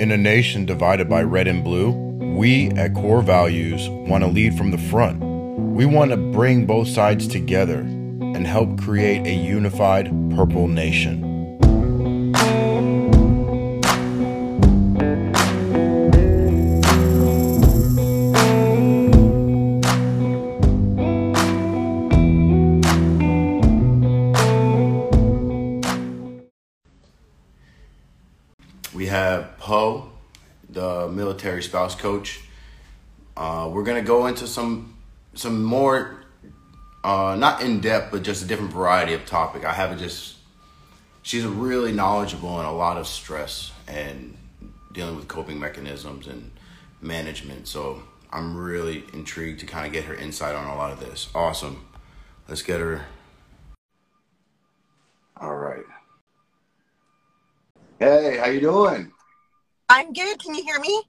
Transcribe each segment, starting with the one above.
In a nation divided by red and blue, we at Corps Values want to lead from the front. We want to bring both sides together and help create a unified purple nation. The military spouse coach. Uh, we're gonna go into some some more, uh, not in depth, but just a different variety of topic. I have just she's really knowledgeable in a lot of stress and dealing with coping mechanisms and management. So I'm really intrigued to kind of get her insight on a lot of this. Awesome. Let's get her. All right. Hey, how you doing? I'm good. Can you hear me?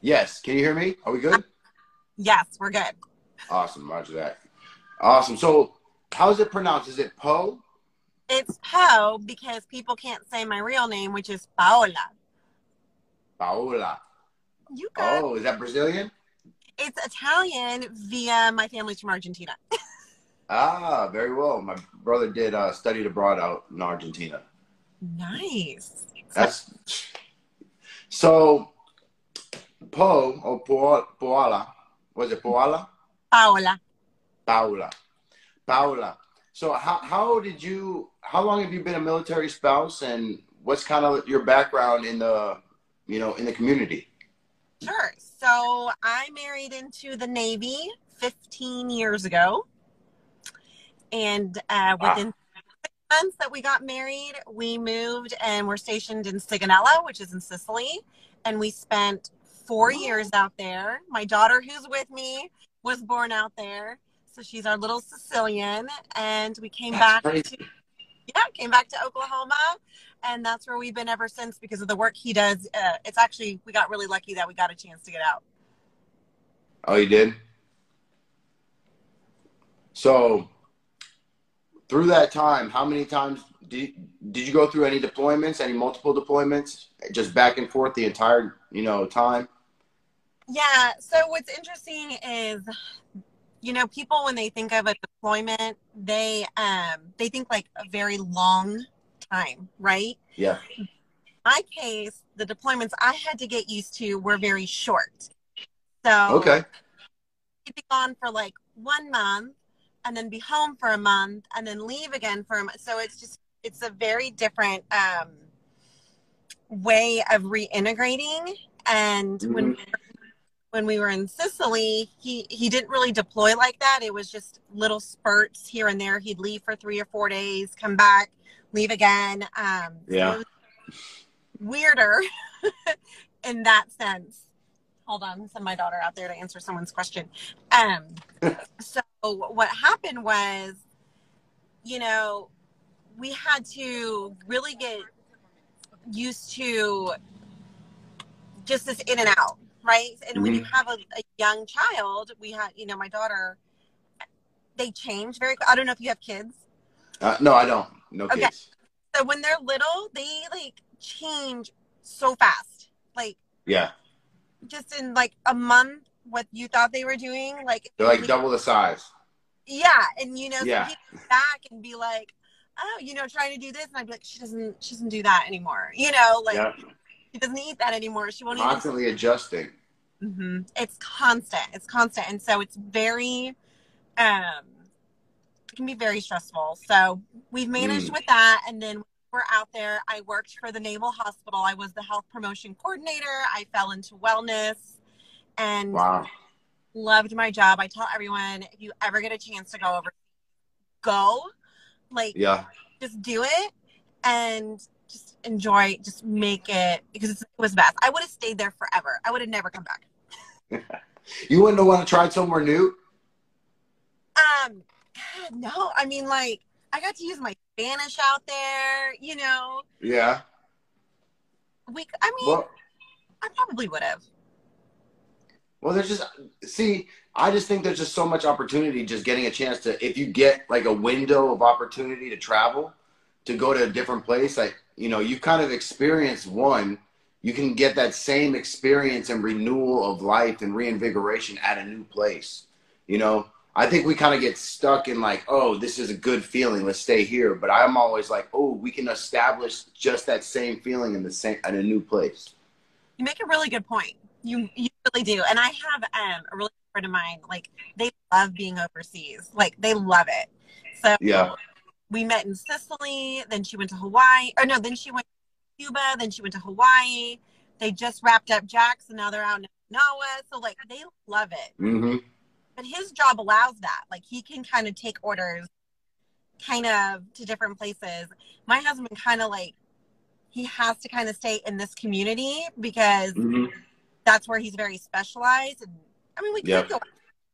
Yes. Can you hear me? Are we good? Yes, we're good. Awesome. Roger that. Awesome. So, how's it pronounced? Is it Po? It's Po because people can't say my real name, which is Paola. Paola. You good? Oh, is that Brazilian? It's Italian via my family's from Argentina. Ah, very well. My brother did uh, studied abroad out in Argentina. nice. That's so. Po or Po- Paola. Was it Paola? Paola. Paola. Paola. So how how did you how long have you been a military spouse and what's kind of your background in the you know in the community? Sure. So I married into the Navy 15 years ago. And uh, Wow. within six months that we got married, we moved and we're stationed in Sigonella, which is in Sicily. And we spent four years out there. My daughter, who's with me, was born out there. So she's our little Sicilian. And we came That's back crazy. to yeah, came back to Oklahoma, and that's where we've been ever since because of the work he does. Uh, it's actually we got really lucky that we got a chance to get out. Oh, you did. So through that time, how many times did did you go through any deployments? Any multiple deployments? Just back and forth the entire you know time? Yeah. So what's interesting is, you know, people when they think of a deployment, they um they think like a very long time, right? Yeah. my case, the deployments I had to get used to were very short. So Okay. I'd be gone for like one month and then be home for a month and then leave again for a month. So it's just it's a very different um, way of reintegrating. And when when we were in Sicily, he he didn't really deploy like that. It was just little spurts here and there. He'd leave for three or four days, come back, leave again. Um, Yeah. was weirder in that sense. Hold on, send my daughter out there to answer someone's question. Um, so what happened was, you know, we had to really get used to just this in and out, right? And when you have a, a young child, we had, you know, my daughter, they change very. I don't know if you have kids. Uh, no, I don't. No Okay. kids. So when they're little, they like change so fast. Like Yeah. just in like a month, what you thought they were doing, like They're like double the size. yeah, and you know, Yeah. back and be like, oh, you know, trying to do this, and I'd be like, she doesn't, she doesn't do that anymore. You know, like yeah. she doesn't eat that anymore. She won't even Constantly adjusting. hmm It's constant. It's constant, and so it's very, um, it can be very stressful. So we've managed Mm. with that, and then we're out there. I worked for the Naval Hospital. I was the health promotion coordinator. I fell into wellness, and Wow. loved my job. I tell everyone if you ever get a chance to go over, go, like Yeah. just do it, and just enjoy. Just make it because it was the best. I would have stayed there forever. I would have never come back. You wouldn't want to try somewhere new? Um, God, no. I mean, like, I got to use my Spanish out there. You know, Yeah. we. I mean, Well, I probably would have. well, there's just see. I just think there's just so much opportunity. Just getting a chance to, if you get like a window of opportunity to travel, to go to a different place, like you know, you kind of experience one. you can get that same experience and renewal of life and reinvigoration at a new place. You know, I think we kind of get stuck in like, oh, this is a good feeling. Let's stay here. But I'm always like, oh, we can establish just that same feeling in the same in a new place. You make a really good point. You you really do. And I have um, a really good friend of mine. Like they love being overseas. Like they love it. So yeah, we met in Sicily. Then she went to Hawaii. Or no, then she went to Cuba. Then she went to Hawaii. They just wrapped up Jackson. Now they're out in Okinawa. So like they love it. Mm-hmm. But his job allows that. Like he can kind of take orders, kind of to different places. My husband kind of like he has to kind of stay in this community because Mm-hmm. that's where he's very specialized. And I mean, we could Yep. go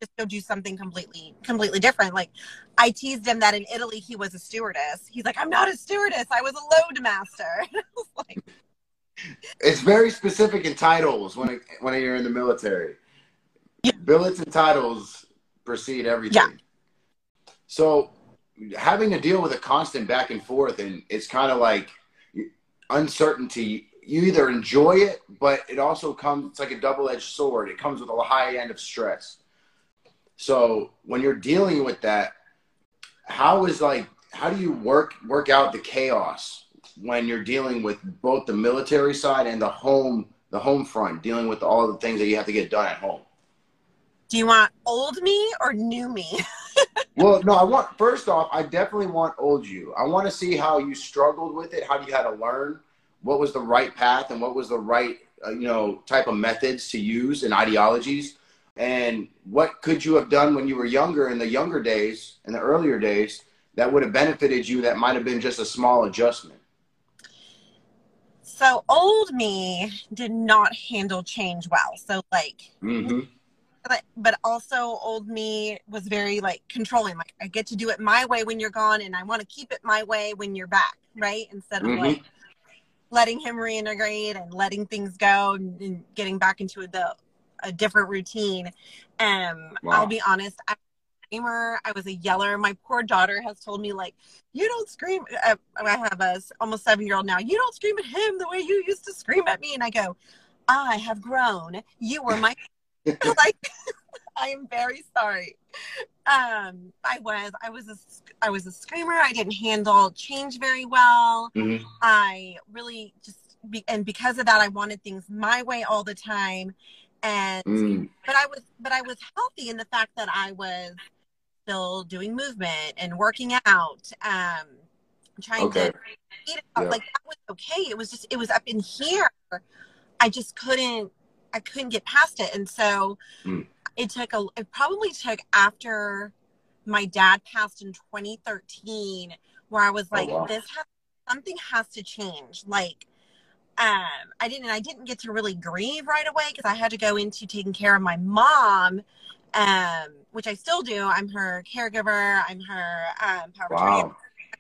just go do something completely completely different. Like I teased him that in Italy he was a stewardess. He's like, I'm not a stewardess. I was a load master. Like, It's very specific in titles when it, when you're in the military. Yeah. Billets and titles precede everything. Yeah. So having to deal with a constant back and forth, and it's kind of like uncertainty. You either enjoy it, but it also comes. It's like a double-edged sword. It comes with a high end of stress. So when you're dealing with that, how is like how do you work work out the chaos when you're dealing with both the military side and the home the home front, dealing with all the things that you have to get done at home? Do you want old me or new me? Well, no, I want first off, I definitely want old you. I want to see how you struggled with it, how you had to learn, what was the right path, and what was the right, uh, you know, type of methods to use and ideologies, and what could you have done when you were younger in the younger days, in the earlier days, that would have benefited you. That might have been just a small adjustment. So old me did not handle change well. So like Mm-hmm. but, but also old me was very like controlling like i get to do it my way when you're gone and i want to keep it my way when you're back right instead of Mhm. like letting him reintegrate and letting things go and, and getting back into the, a different routine um Wow. i'll be honest I, screamer i was a yeller my poor daughter has told me like you don't scream uh, i have a almost seven year old now you don't scream at him the way you used to scream at me and i go i have grown you were my like I am very sorry. Um, I was I was a I was a screamer. I didn't handle change very well. Mhm. I really just be, and because of that, I wanted things my way all the time. And Mm. but I was but I was healthy in the fact that I was still doing movement and working out. Um, trying Okay. to eat it out. Yeah. like that was okay. It was just it was up in here. I just couldn't I couldn't get past it, and so Mm. it took a. It probably took after my dad passed in 2013, where I was Oh, like, wow. this has something has to change. Like, um, I didn't. I didn't get to really grieve right away because I had to go into taking care of my mom. Um, which I still do. I'm her caregiver. I'm her um, power Wow.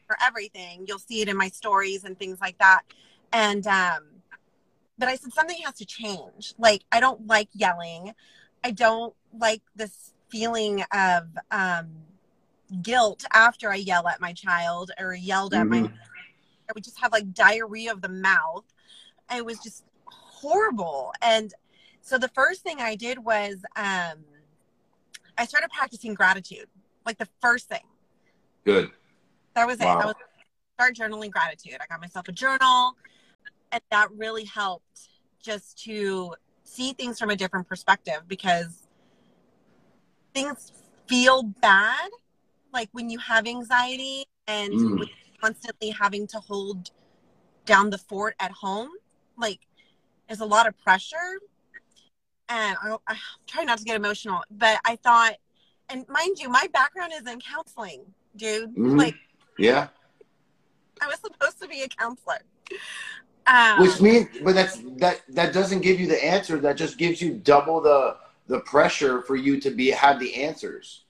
for everything. You'll see it in my stories and things like that. And um but I said something has to change. Like I don't like yelling. I don't like this feeling of um guilt after I yell at my child or yelled at my Mhm. I would just have like diarrhea of the mouth. It was just horrible. And so the first thing I did was um I started practicing gratitude. Like the first thing. Good. That was it. Wow. I was start journaling gratitude. I got myself a journal, and that really helped just to see things from a different perspective because things feel bad, like when you have anxiety and Mm. constantly having to hold down the fort at home. Like there's a lot of pressure, and I, I try not to get emotional, but I thought, and mind you, my background is in counseling, dude. Mhm. Like Yeah. I was supposed to be a counselor. Um, Which means, but that's that that doesn't give you the answer. That just gives you double the the pressure for you to be have the answers.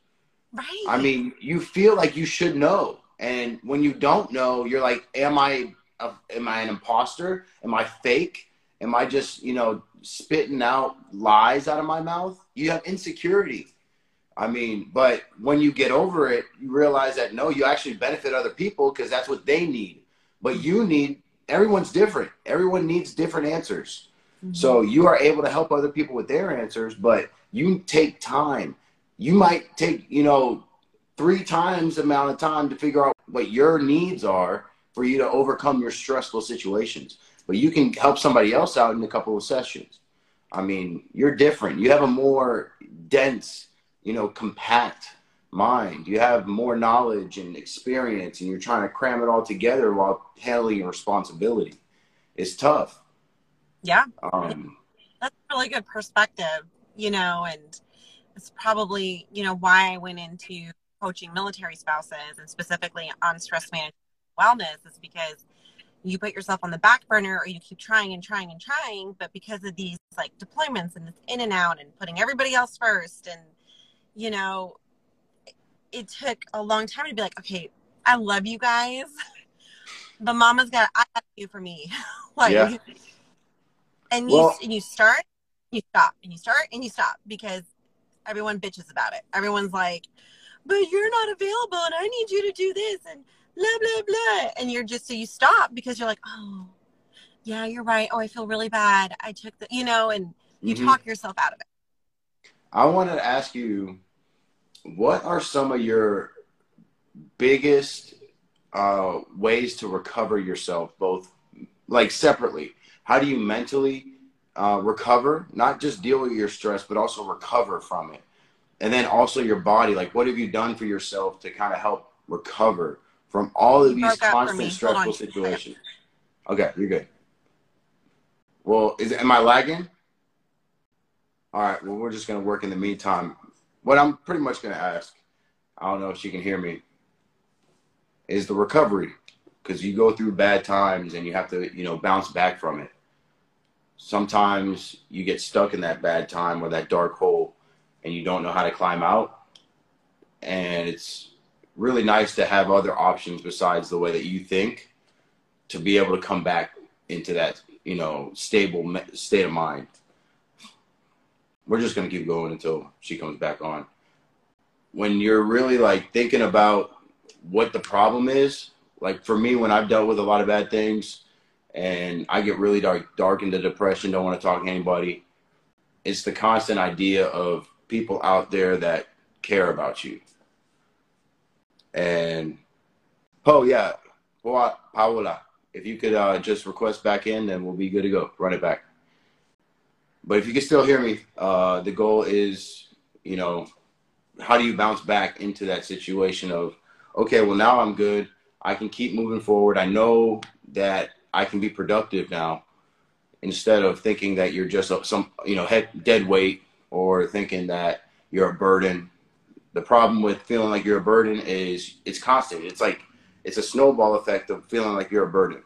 right. I mean, you feel like you should know, and when you don't know, you're like, "Am I am I an imposter? Am I fake? Am I just you know spitting out lies out of my mouth?" You have insecurity. I mean, but when you get over it, you realize that no, you actually benefit other people because that's what they need. But you need everyone's different. Everyone needs different answers. Mm-hmm. So you are able to help other people with their answers, but you take time. You might take, you know, three times the amount of time to figure out what your needs are for you to overcome your stressful situations. But you can help somebody else out in a couple of sessions. I mean, you're different. You have a more dense, you know, compact mind. You have more knowledge and experience, and you're trying to cram it all together while handling your responsibility. It's tough. Yeah. Um, That's a really good perspective, you know, and it's probably, you know, why I went into coaching military spouses and specifically on stress management wellness is because you put yourself on the back burner or you keep trying and trying and trying but because of these like deployments and this in and out and putting everybody else first and you know it took a long time to be like okay i love you guys but mama's got i got you for me like yeah. and you well, and you start you stop and you start and you stop because everyone bitches about it everyone's like but you're not available and I need you to do this and blah, blah, blah. And you're just, so you stop because you're like, oh, yeah, you're right. Oh, I feel really bad. I took the, you know, and you mm-hmm. talk yourself out of it. I wanted to ask you, what are some of your biggest uh, ways to recover yourself, both like separately? How do you mentally uh, recover, not just deal with your stress, but also recover from it? and then also your body like what have you done for yourself to kind of help recover from all of these constant stressful situations. Okay you're good. Well is am i lagging? All right well we're just going to work in the meantime. What i'm pretty much going to ask i don't know if she can hear me is the recovery because you go through bad times and you have to you know bounce back from it. Sometimes you get stuck in that bad time or that dark hole and you don't know how to climb out. And it's really nice to have other options besides the way that you think to be able to come back into that, you know, stable state of mind. We're just going to keep going until she comes back on. When you're really like thinking about what the problem is, like for me, when I've dealt with a lot of bad things and I get really dark, dark into depression, don't want to talk to anybody, it's the constant idea of people out there that care about you. And oh yeah, Paola, if you could uh, just request back in, then we'll be good to go. Run it back. But if you can still hear me, uh, the goal is, you know, how do you bounce back into that situation of, okay, well now I'm good. I can keep moving forward. I know that I can be productive now, instead of thinking that you're just some, you know, head dead weight or thinking that you're a burden. The problem with feeling like you're a burden is it's constant. It's like it's a snowball effect of feeling like you're a burden.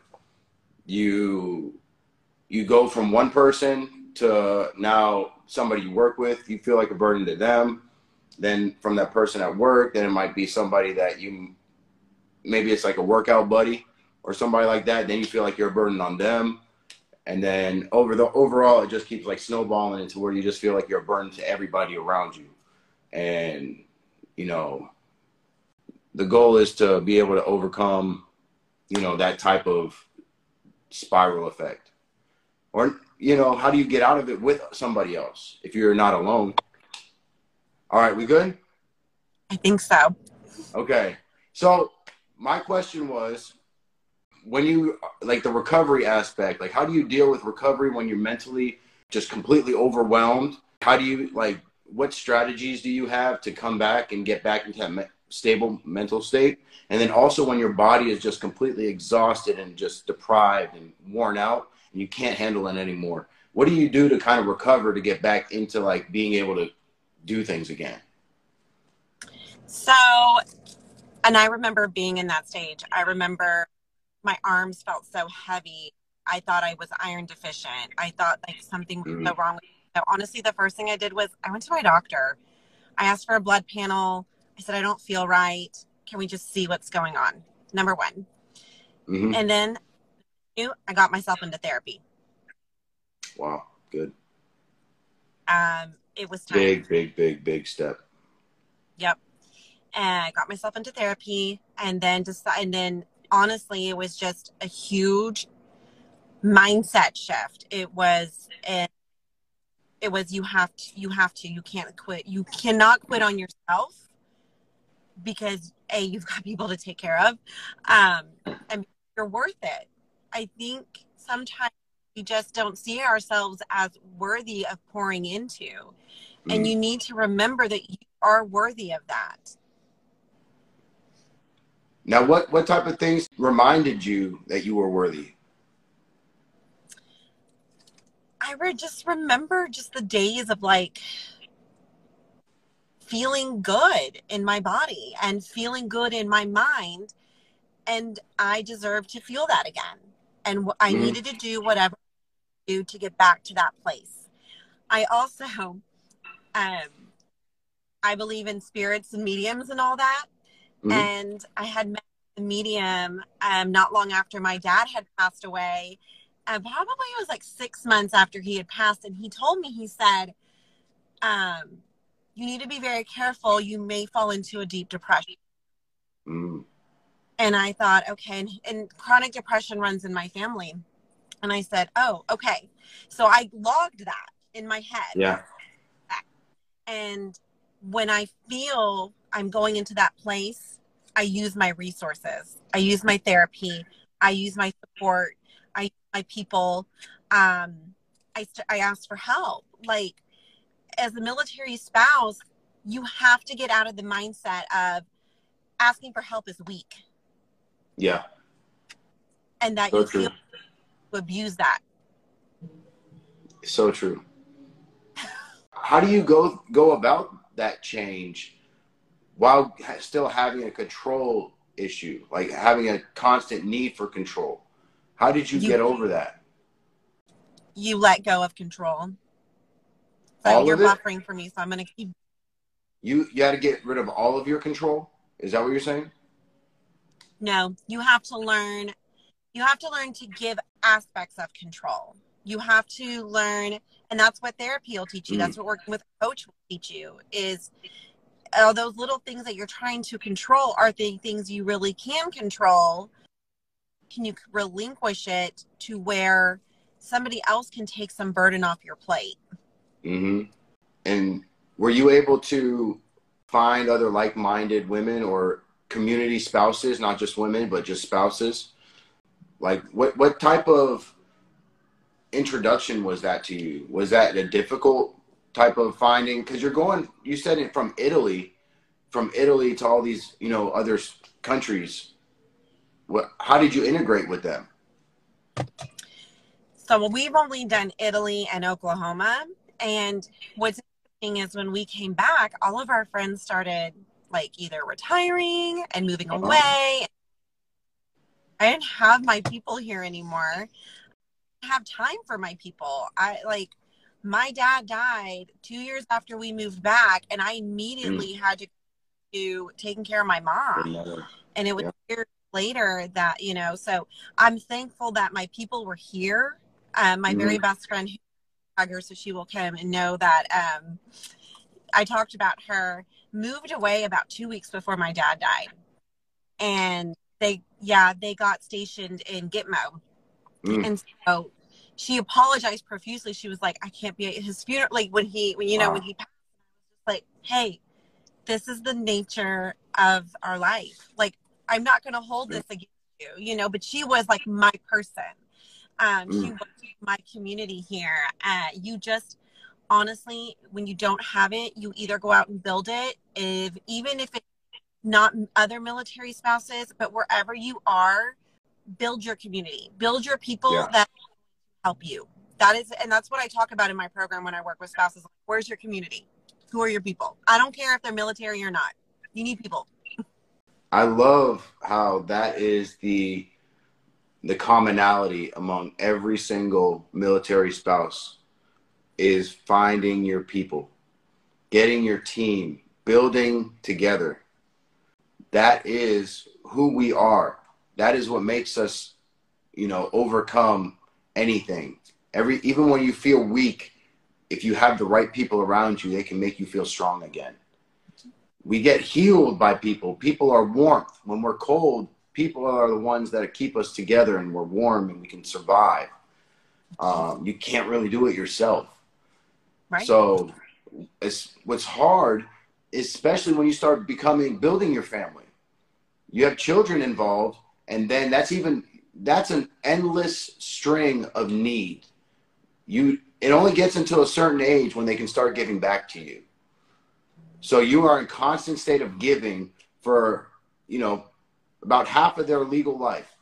You you go from one person to now somebody you work with, you feel like a burden to them. Then from that person at work, then it might be somebody that you maybe it's like a workout buddy or somebody like that. Then you feel like you're a burden on them and then over the overall it just keeps like snowballing into where you just feel like you're a burden to everybody around you and you know the goal is to be able to overcome you know that type of spiral effect. Or you know how do you get out of it with somebody else if you're not alone? All right we good? I think so. Okay. So my question was when you like the recovery aspect, like how do you deal with recovery when you're mentally just completely overwhelmed? How do you like what strategies do you have to come back and get back into that me- stable mental state? And then also when your body is just completely exhausted and just deprived and worn out and you can't handle it anymore. What do you do to kind of recover to get back into like being able to do things again? So, and I remember being in that stage. I remember my arms felt so heavy. I thought I was iron deficient. I thought like something was so mm-hmm. wrong. So honestly, the first thing I did was I went to my doctor. I asked for a blood panel. I said I don't feel right. Can we just see what's going on? Number one. Mm-hmm. And then I got myself into therapy. Wow, good. Um, it was time. big, big, big, big step. Yep. And I got myself into therapy, and then just and then honestly, it was just a huge mindset shift. It was it, it was you have to you have to you can't quit. You cannot quit on yourself because a you've got people to take care of, um, and you're worth it. I think sometimes we just don't see ourselves as worthy of pouring into, mm. and you need to remember that you are worthy of that. Now, what what type of things reminded you that you were worthy? I re- just remember just the days of like feeling good in my body and feeling good in my mind. And I deserve to feel that again. And I mm needed to do whatever I do to get back to that place. I also, um, I believe in spirits and mediums and all that. mm And I had met a medium um, not long after my dad had passed away. And probably it was like six months after he had passed. And he told me, he said, um, you need to be very careful. You may fall into a deep depression. Mm. And I thought, okay, and, and chronic depression runs in my family. And I said, oh, okay. So I logged that in my head. Yeah. And when I feel I'm going into that place, I use my resources. I use my therapy. I use my support. My people. Um, I, st- I ask for help. Like as a military spouse, you have to get out of the mindset of asking for help is weak. Yeah. And that so you true. abuse that. So true. How do you go go about that change while still having a control issue, like having a constant need for control? How did you, you get over that? You let go of control. So all you're buffering for me, so I'm going to keep. You you had to get rid of all of your control. Is that what you're saying? No, you have to learn. You have to learn to give aspects of control. You have to learn, and that's what therapy will teach you. Mm. That's what working with a coach will teach you. Is all those little things that you're trying to control are the things you really can control. Can you relinquish it to where somebody else can take some burden off your plate? Mm-hmm. And were you able to find other like-minded women or community spouses, not just women, but just spouses? Like, what what type of introduction was that to you? Was that a difficult type of finding? Because you're going, you said it from Italy, from Italy to all these, you know, other countries. What? How did you integrate with them? So we've only done Italy and Oklahoma, and what's interesting is when we came back, all of our friends started like either retiring and moving uh-huh. away. I didn't have my people here anymore. I have time for my people. I like my dad died two years after we moved back, and I immediately mm. had to do taking care of my mom. And it was yeah. years later that you know. So I'm thankful that my people were here. Um, my mm. very best friend her so she will come and know that um, I talked about her moved away about two weeks before my dad died. And they, yeah, they got stationed in Gitmo. Mm. And so she apologized profusely. She was like, I can't be at his funeral. Like when he, when, you know, when he passed, like, hey, this is the nature of our life. Like, I'm not going to hold this against you, you know, but she was like my person. Um, mm. She was my community here. Uh, you just honestly, when you don't have it, you either go out and build it. If even if it's not other military spouses, but wherever you are, build your community, build your people yeah. that help you. That is, and that's what I talk about in my program when I work with spouses. Where's your community? Who are your people? I don't care if they're military or not. You need people. I love how that is the the commonality among every single military spouse is finding your people, getting your team, building together. That is who we are. That is what makes us, you know, overcome anything. Every even when you feel weak, if you have the right people around you, they can make you feel strong again. We get healed by people. People are warmth. When we're cold, people are the ones that keep us together and we're warm and we can survive. Um, you can't really do it yourself. Right. So it's what's hard, especially when you start becoming building your family. You have children involved, and then that's even that's an endless string of need. You it only gets until a certain age when they can start giving back to you. So you are in constant state of giving for, you know, about half of their legal life.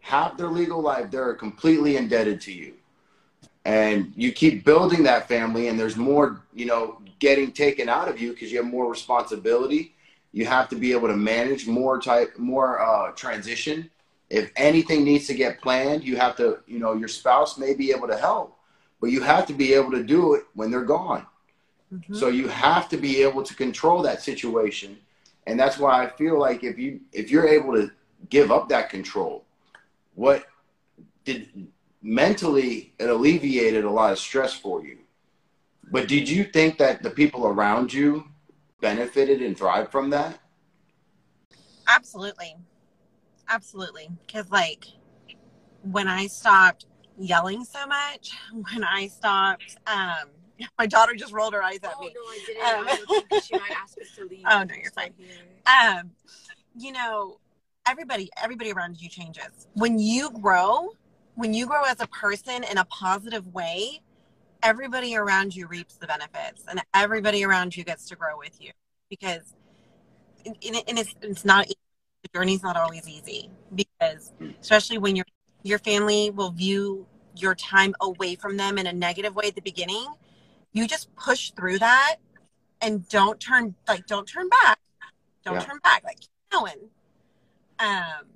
Half their legal life, they're completely indebted to you. And you keep building that family, and there's more, you know, getting taken out of you because you have more responsibility. You have to be able to manage more type, more uh, transition. If anything needs to get planned, you have to, you know, your spouse may be able to help, but you have to be able to do it when they're gone. Mm-hmm. So you have to be able to control that situation. And that's why I feel like if you if you're able to give up that control, what did mentally it alleviated a lot of stress for you. But did you think that the people around you benefited and thrived from that? Absolutely. Absolutely. Cuz like when I stopped yelling so much, when I stopped um my daughter just rolled her eyes at oh, me. No, I didn't. Um, she might ask us to leave. Oh no, you're fine. Um, you know, everybody, everybody around you changes. When you grow, when you grow as a person in a positive way, everybody around you reaps the benefits, and everybody around you gets to grow with you because, and it's it's not the journey's not always easy because, especially when your your family will view your time away from them in a negative way at the beginning you just push through that and don't turn like don't turn back. Don't yeah. turn back. Like keep going. Um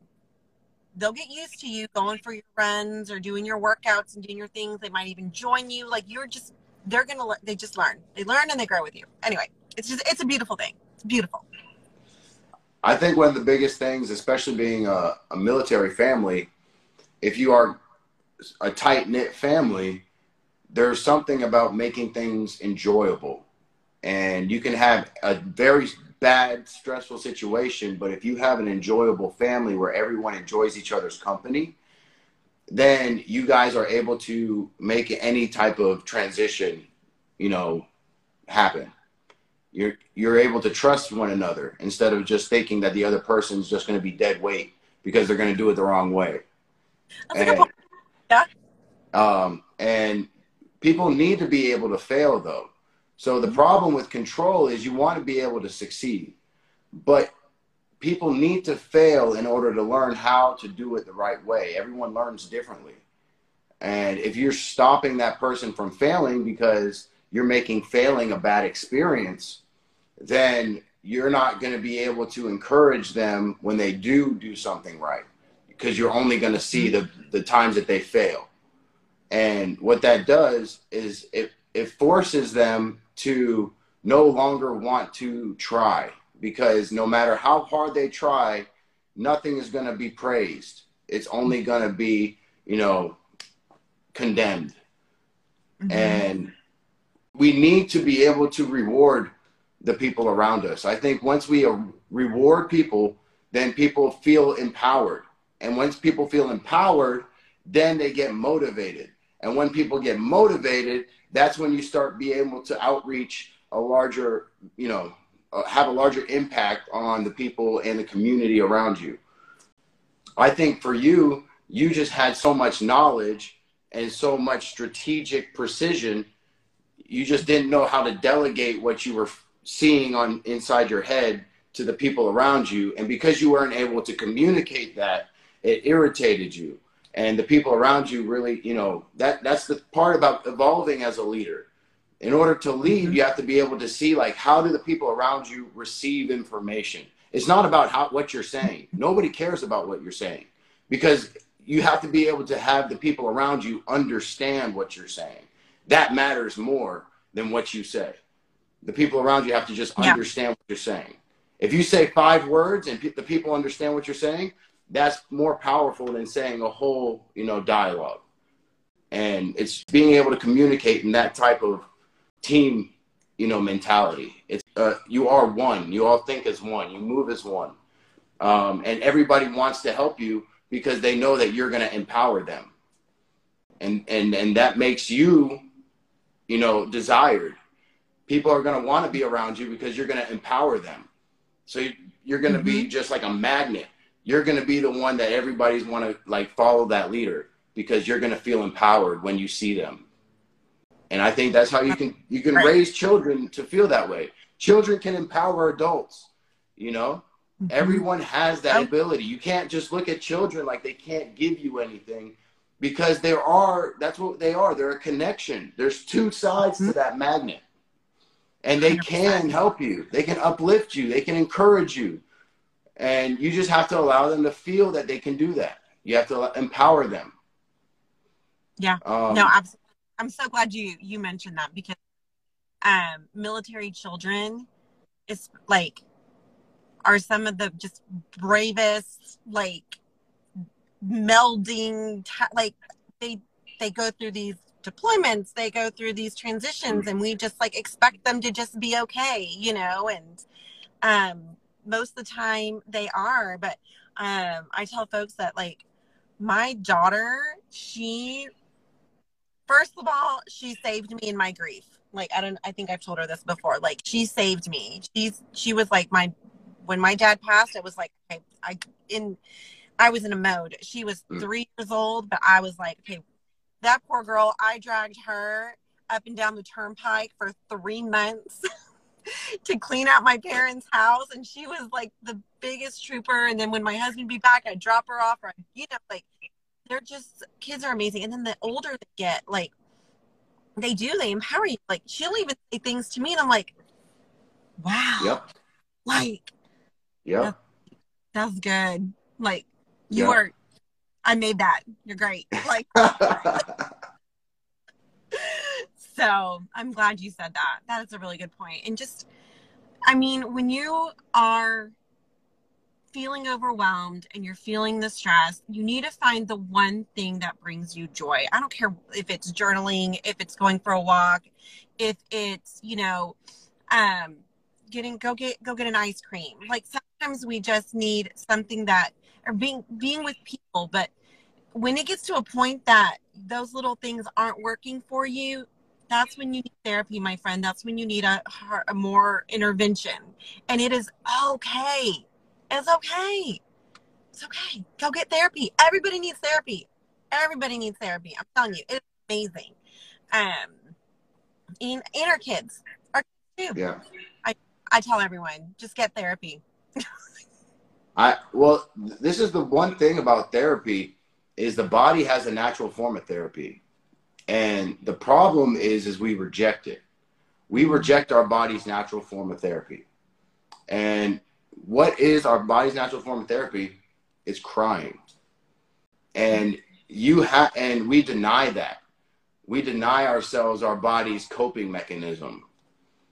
they'll get used to you going for your runs or doing your workouts and doing your things. They might even join you. Like you're just they're gonna they just learn. They learn and they grow with you. Anyway it's just it's a beautiful thing. It's beautiful. I think one of the biggest things especially being a, a military family if you are a tight-knit family there's something about making things enjoyable. And you can have a very bad, stressful situation, but if you have an enjoyable family where everyone enjoys each other's company, then you guys are able to make any type of transition, you know, happen. You're you're able to trust one another instead of just thinking that the other person's just going to be dead weight because they're going to do it the wrong way. And, yeah. Um, and People need to be able to fail though. So the mm-hmm. problem with control is you want to be able to succeed, but people need to fail in order to learn how to do it the right way. Everyone learns differently. And if you're stopping that person from failing because you're making failing a bad experience, then you're not going to be able to encourage them when they do do something right because you're only going to see mm-hmm. the, the times that they fail. And what that does is it, it forces them to no longer want to try because no matter how hard they try, nothing is going to be praised. It's only going to be, you know, condemned. Mm-hmm. And we need to be able to reward the people around us. I think once we reward people, then people feel empowered. And once people feel empowered, then they get motivated. And when people get motivated, that's when you start being able to outreach a larger, you know, uh, have a larger impact on the people and the community around you. I think for you, you just had so much knowledge and so much strategic precision. You just didn't know how to delegate what you were seeing on inside your head to the people around you. And because you weren't able to communicate that, it irritated you and the people around you really you know that that's the part about evolving as a leader. In order to lead mm-hmm. you have to be able to see like how do the people around you receive information? It's not about how what you're saying. Nobody cares about what you're saying because you have to be able to have the people around you understand what you're saying. That matters more than what you say. The people around you have to just yeah. understand what you're saying. If you say five words and pe- the people understand what you're saying that's more powerful than saying a whole you know dialogue. And it's being able to communicate in that type of team you know mentality. It's uh, you are one. You all think as one. You move as one. Um, and everybody wants to help you because they know that you're going to empower them. And and and that makes you you know desired. People are going to want to be around you because you're going to empower them. So you're going to be just like a magnet you're going to be the one that everybody's want to like follow that leader because you're going to feel empowered when you see them. And i think that's how you can you can Right. raise children to feel that way. Children can empower adults you know? Mm-hmm. Everyone has that ability. You can't just look at children like they can't give you anything because there are that's what they are. They're a connection. There's two sides to mm-hmm. that magnet. And they can 100%. help you. They can uplift you. They can encourage you and you just have to allow them to feel that they can do that you have to empower them Yeah. um, no, absolutely. I'm so glad you you mentioned that because um, military children is like are some of the just bravest like melding like they they go through these deployments they go through these transitions and we just like expect them to just be okay you know and um most of the time they are but um i tell folks that like my daughter she first of all she saved me in my grief. Like i don't i think i've told her this before. Like she saved me. She's she was like my when my dad passed it was like okay i in i was in a mode. She was Mm. three years old but i was like okay that poor girl i dragged her up and down the turnpike for three months to clean out my parents house and she was like the biggest trooper and then when my husband be back i'd drop her off or you know like they're just kids are amazing. And then the older they get like they do they empower you. Like she'll even say things to me and i'm like wow. Yep. Like yep. that's good. Like you Yeah. are i made that. You're great. Like so i'm glad you said that. That is a really good point. and just i mean when you are feeling overwhelmed and you're feeling the stress you need to find the one thing that brings you joy. I don't care if it's journaling if it's going for a walk if it's you know um getting go get go get an ice cream. Like sometimes we just need something that or being being with people. But when it gets to a point that those little things aren't working for you that's when you need therapy my friend. That's when you need a, a more intervention. And it is okay. It's okay. It's okay. Go get therapy. Everybody needs therapy. Everybody needs therapy. I'm telling you it's amazing. Um and, and our kids our kids too. Yeah. I tell everyone just get therapy. I well, this is the one thing about therapy is the body has a natural form of therapy, and the problem is is we reject it. We reject our body's natural form of therapy, and what is our body's natural form of therapy? It's crying, and you have and we deny that. We deny ourselves our body's coping mechanism,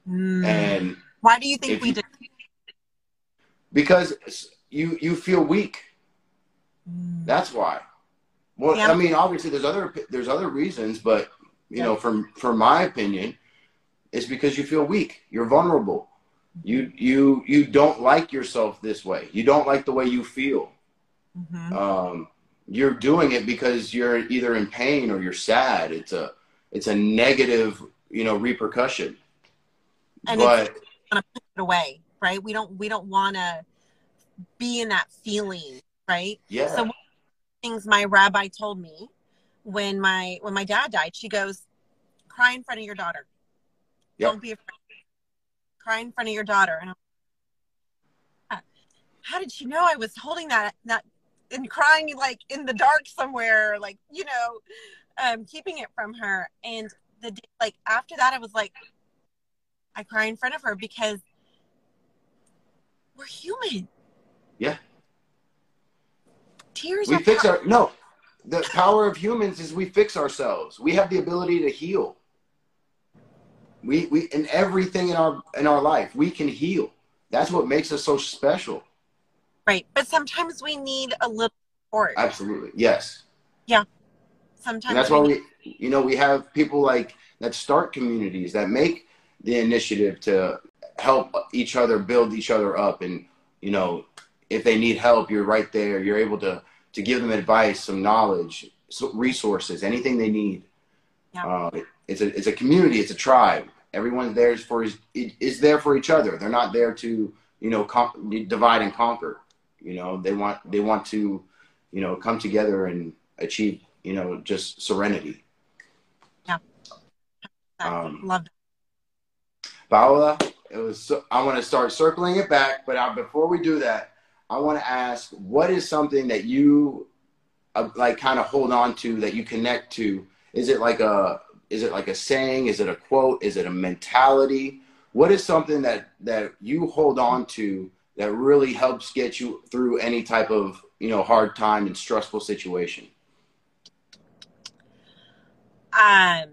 Mm. and why do you think we you- because you you feel weak Mm. That's why. Well, Yeah. I mean, obviously, there's other there's other reasons, but you Yeah. know, from from my opinion, it's because you feel weak. You're vulnerable. You you you don't like yourself this way. You don't like the way you feel. Mhm. Um, you're doing it because you're either in pain or you're sad. It's a it's a negative you know repercussion. And but want to put it away, right? We don't we don't want to be in that feeling, right? yeah, So one of the things my rabbi told me when my when my dad died, she goes, "Cry in front of your daughter. Yep. Don't be afraid. Cry in front of your daughter." And I'm how did she know I was holding that that and crying like in the dark somewhere, like you know, um, keeping it from her? And the day, like after that, I was like, I cry in front of her because we're human. Yeah. Tears we fix power- our no. The power of humans is we fix ourselves. We have the ability to heal. We we in everything in our in our life we can heal. That's what makes us so special. right. But sometimes we need a little support. Absolutely, yes. Yeah, sometimes And that's we why we you know we have people like that start communities that make the initiative to help each other build each other up and you know if they need help you're right there you're able to to give them advice some knowledge so- resources, anything they need. Yeah. Uh, it- it's a it's a community. It's a tribe. Everyone's there for is is there for each other. They're not there to you know con- divide and conquer. You know they want they want to you know come together and achieve you know just serenity. Um, Love Paola, it was. So, I want to start circling it back, but I, before we do that, I want to ask, what is something that you uh, like, kind of hold on to that you connect to? Is it like a, is it like a saying? Is it a quote? Is it a mentality? What is something that that you hold on to that really helps get you through any type of you know hard time and stressful situation? Um,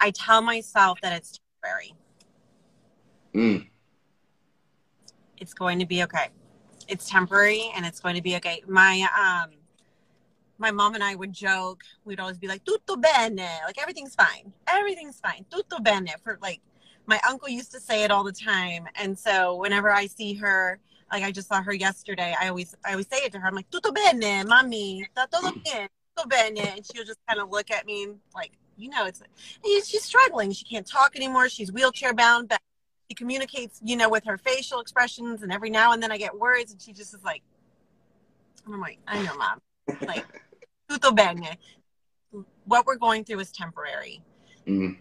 I tell myself that it's temporary. Mm, It's going to be okay. It's temporary and it's going to be okay. My um my mom and I would joke. We'd always be like, "Tutto bene," like everything's fine. Everything's fine. Tutto bene. For like, my uncle used to say it all the time, and so whenever I see her, like I just saw her yesterday, I always I always say it to her. I'm like, "Tutto bene, sta todo bien, tutto bene," and she'll just kind of look at me like, you know, it's she's struggling. She can't talk anymore. She's wheelchair bound, but she communicates, you know, with her facial expressions, and every now and then I get words, and she just is like, and I'm like, I know, mom, like, tutto bene. What we're going through is temporary. mm,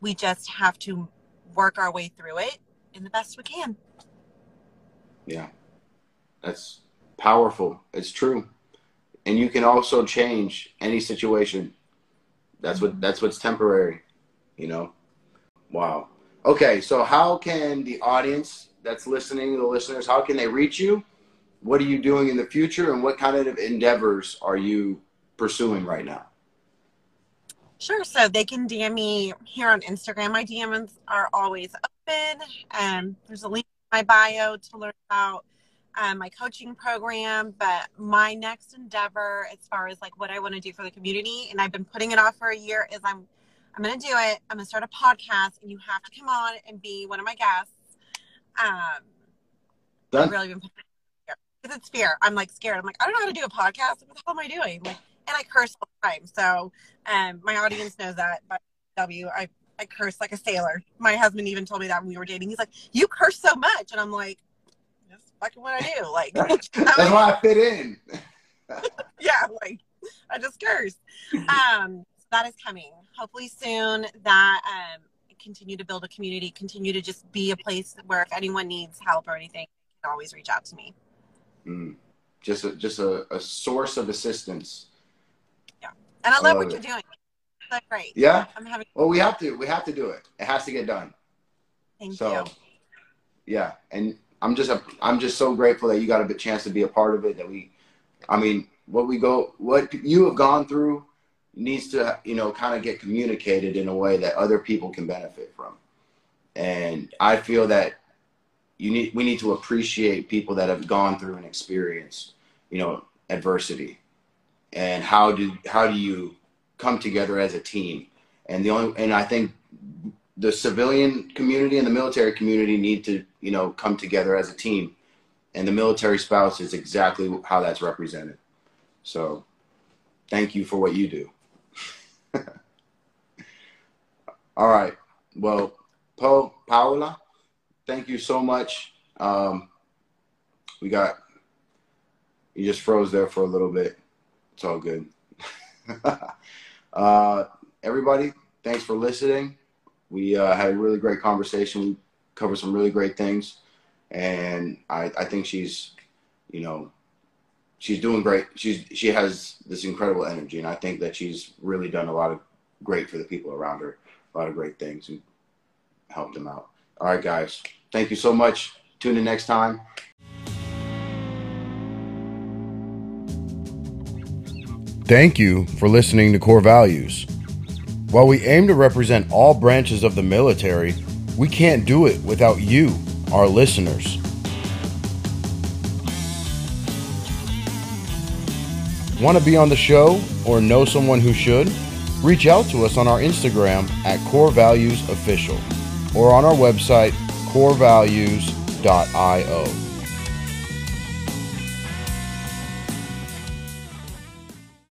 We just have to work our way through it in the best we can. yeah, that's powerful. It's true, and you can also change any situation. That's what that's what's temporary, you know. Wow. Okay, so how can the audience that's listening, the listeners, how can they reach you? What are you doing in the future, and what kind of endeavors are you pursuing right now? Sure. So they can DM me here on Instagram. My DMs are always open. Um, there's a link in my bio to learn about um, my coaching program. But my next endeavor, as far as like what I want to do for the community, and I've been putting it off for a year, is I'm I'm going to do it. I'm going to start a podcast, and you have to come on and be one of my guests. Um, I've really been because it's fear. I'm like scared. I'm like I don't know how to do a podcast. What the hell am I doing? Like, and I curse all the time. So, um, my audience knows that. But W, I I curse like a sailor. My husband even told me that when we were dating. He's like, "You curse so much," and I'm like, "That's fucking what I do." Like, That's why I fit in. yeah, like I just curse. Um, that is coming. Hopefully soon. That um, continue to build a community. Continue to just be a place where if anyone needs help or anything, they can always reach out to me. Mm. Just a, just a, a source of assistance. Yeah and I I love love what it. you're doing. That's great. Yeah. I'm having. Well, we have to. We have to do it. It has to get done. Thank so, you. yeah, and I'm just a, I'm just so grateful that you got a chance to be a part of it. That we, I mean, what we go, what you have gone through, needs to you know kind of get communicated in a way that other people can benefit from. And I feel that you need we need to appreciate people that have gone through and experienced you know adversity, and how do how do you come together as a team? And the only and I think the civilian community and the military community need to, you know, come together as a team. And the military spouse is exactly how that's represented. So thank you for what you do. All right. Well, Po, Paola, thank you so much. Um, we got, you just froze there for a little bit. It's all good. uh, everybody, thanks for listening. We uh, had a really great conversation. We covered some really great things, and I, I think she's, you know, she's doing great. She's she has this incredible energy, and I think that she's really done a lot of great for the people around her. A lot of great things and helped them out. All right, guys, thank you so much. Tune in next time. Thank you for listening to Corps Values. While we aim to represent all branches of the military, we can't do it without you, our listeners. Want to be on the show or know someone who should? Reach out to us on our Instagram at Corps Values Official or on our website corevalues.io.